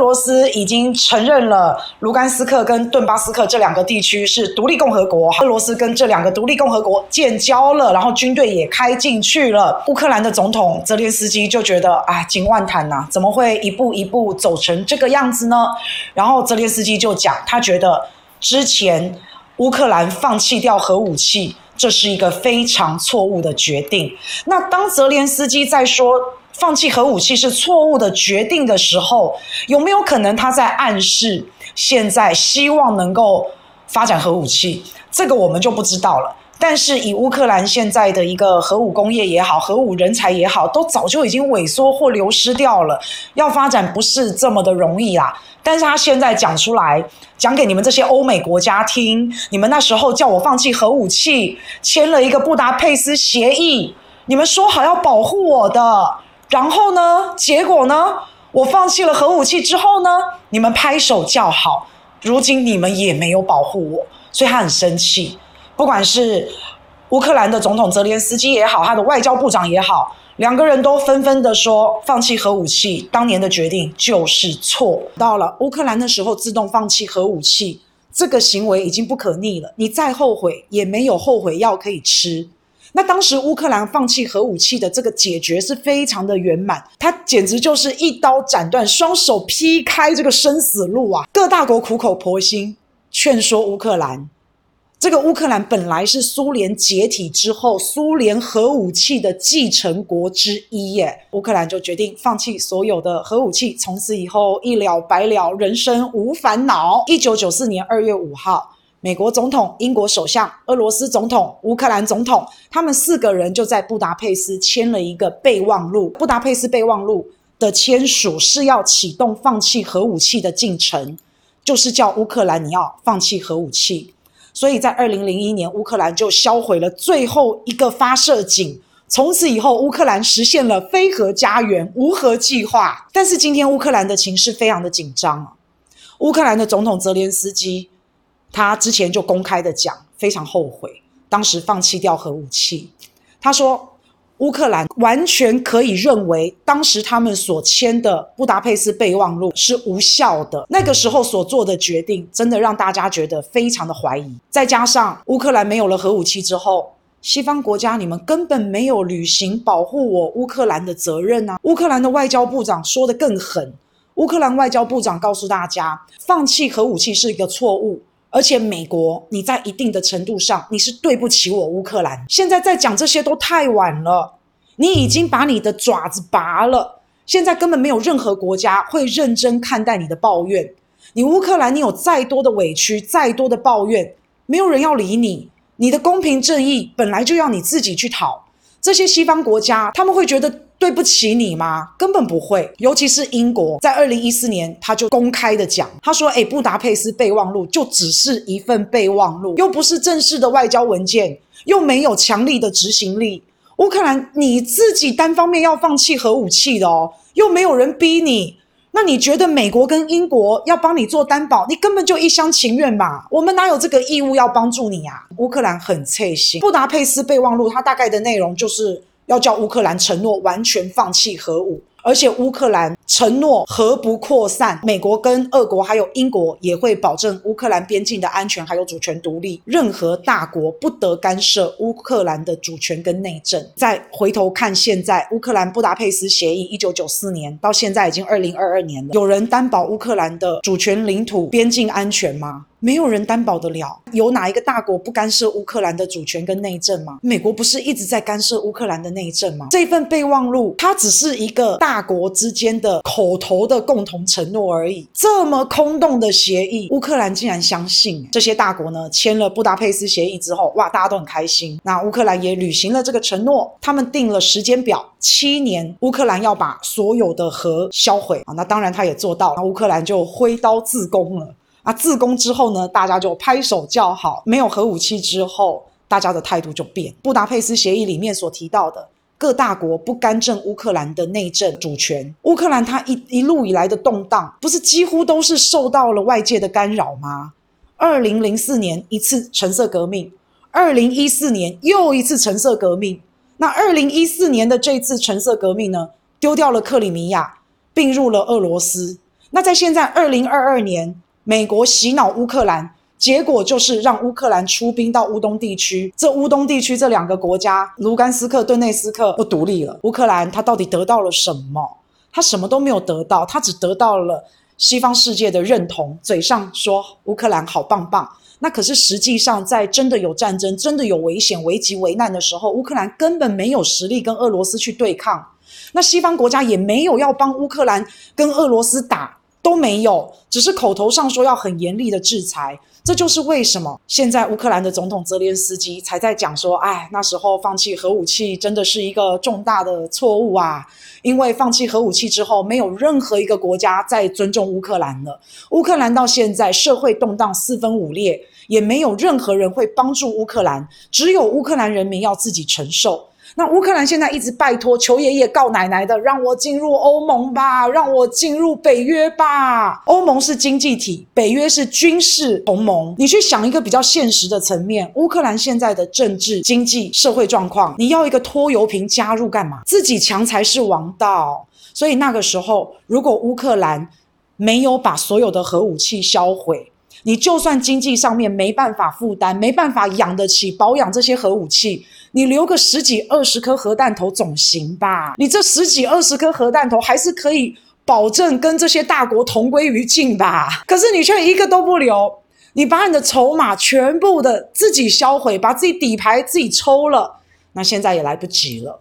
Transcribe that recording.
罗斯已经承认了卢甘斯克跟顿巴斯克这两个地区是独立共和国，俄罗斯跟这两个独立共和国建交了，然后军队也开进去了。乌克兰的总统泽连斯基就觉得啊，井万谈呐，怎么会一步一步走成这个样子呢？然后泽连斯基就讲，他觉得之前乌克兰放弃掉核武器，这是一个非常错误的决定。那当泽连斯基在说，放弃核武器是错误的决定的时候，有没有可能他在暗示现在希望能够发展核武器？这个我们就不知道了。但是以乌克兰现在的一个核武工业也好，核武人才也好，都早就已经萎缩或流失掉了，要发展不是这么的容易啦。但是他现在讲出来，讲给你们这些欧美国家听，你们那时候叫我放弃核武器，签了一个布达佩斯协议，你们说好要保护我的。然后呢？结果呢？我放弃了核武器之后呢？你们拍手叫好。如今你们也没有保护我，所以他很生气。不管是乌克兰的总统泽连斯基也好，他的外交部长也好，两个人都纷纷的说，放弃核武器当年的决定就是错。到了乌克兰的时候，自动放弃核武器，这个行为已经不可逆了。你再后悔也没有后悔药可以吃。那当时乌克兰放弃核武器的这个解决是非常的圆满，它简直就是一刀斩断、双手劈开这个生死路啊！各大国苦口婆心劝说乌克兰，这个乌克兰本来是苏联解体之后苏联核武器的继承国之一耶，乌克兰就决定放弃所有的核武器，从此以后一了百了，人生无烦恼。一九九四年二月五号。美国总统、英国首相、俄罗斯总统、乌克兰总统，他们四个人就在布达佩斯签了一个备忘录。布达佩斯备忘录的签署是要启动放弃核武器的进程，就是叫乌克兰你要放弃核武器。所以在二零零一年，乌克兰就销毁了最后一个发射井，从此以后，乌克兰实现了非核家园、无核计划。但是今天乌克兰的情势非常的紧张啊，乌克兰的总统泽连斯基。他之前就公开的讲，非常后悔当时放弃掉核武器。他说，乌克兰完全可以认为，当时他们所签的布达佩斯备忘录是无效的。那个时候所做的决定，真的让大家觉得非常的怀疑。再加上乌克兰没有了核武器之后，西方国家你们根本没有履行保护我乌克兰的责任啊！乌克兰的外交部长说的更狠，乌克兰外交部长告诉大家，放弃核武器是一个错误。而且美国，你在一定的程度上，你是对不起我乌克兰。现在在讲这些都太晚了，你已经把你的爪子拔了。现在根本没有任何国家会认真看待你的抱怨。你乌克兰，你有再多的委屈，再多的抱怨，没有人要理你。你的公平正义本来就要你自己去讨。这些西方国家，他们会觉得。对不起你吗？根本不会。尤其是英国，在二零一四年，他就公开的讲，他说：“哎，布达佩斯备忘录就只是一份备忘录，又不是正式的外交文件，又没有强力的执行力。乌克兰你自己单方面要放弃核武器的哦，又没有人逼你。那你觉得美国跟英国要帮你做担保，你根本就一厢情愿吧？我们哪有这个义务要帮助你啊？乌克兰很脆心。布达佩斯备忘录它大概的内容就是。”要叫乌克兰承诺完全放弃核武，而且乌克兰承诺核不扩散。美国跟俄国还有英国也会保证乌克兰边境的安全还有主权独立，任何大国不得干涉乌克兰的主权跟内政。再回头看现在，乌克兰布达佩斯协议一九九四年到现在已经二零二二年了，有人担保乌克兰的主权领土边境安全吗？没有人担保得了，有哪一个大国不干涉乌克兰的主权跟内政吗？美国不是一直在干涉乌克兰的内政吗？这份备忘录，它只是一个大国之间的口头的共同承诺而已。这么空洞的协议，乌克兰竟然相信？这些大国呢，签了布达佩斯协议之后，哇，大家都很开心。那乌克兰也履行了这个承诺，他们定了时间表，七年，乌克兰要把所有的核销毁啊。那当然，他也做到，那乌克兰就挥刀自宫了。啊，自攻之后呢，大家就拍手叫好。没有核武器之后，大家的态度就变。布达佩斯协议里面所提到的，各大国不干政乌克兰的内政主权。乌克兰它一一路以来的动荡，不是几乎都是受到了外界的干扰吗？二零零四年一次橙色革命，二零一四年又一次橙色革命。那二零一四年的这次橙色革命呢，丢掉了克里米亚，并入了俄罗斯。那在现在二零二二年，美国洗脑乌克兰，结果就是让乌克兰出兵到乌东地区。这乌东地区这两个国家，卢甘斯克、顿内斯克不独立了。乌克兰他到底得到了什么？他什么都没有得到，他只得到了西方世界的认同，嘴上说乌克兰好棒棒。那可是实际上，在真的有战争、真的有危险、危急危难的时候，乌克兰根本没有实力跟俄罗斯去对抗。那西方国家也没有要帮乌克兰跟俄罗斯打。都没有，只是口头上说要很严厉的制裁。这就是为什么现在乌克兰的总统泽连斯基才在讲说：“哎，那时候放弃核武器真的是一个重大的错误啊！因为放弃核武器之后，没有任何一个国家再尊重乌克兰了。乌克兰到现在社会动荡四分五裂，也没有任何人会帮助乌克兰，只有乌克兰人民要自己承受。”那乌克兰现在一直拜托求爷爷告奶奶的，让我进入欧盟吧，让我进入北约吧。欧盟是经济体，北约是军事同盟。你去想一个比较现实的层面，乌克兰现在的政治、经济、社会状况，你要一个拖油瓶加入干嘛？自己强才是王道。所以那个时候，如果乌克兰没有把所有的核武器销毁，你就算经济上面没办法负担，没办法养得起保养这些核武器，你留个十几二十颗核弹头总行吧？你这十几二十颗核弹头还是可以保证跟这些大国同归于尽吧？可是你却一个都不留，你把你的筹码全部的自己销毁，把自己底牌自己抽了，那现在也来不及了。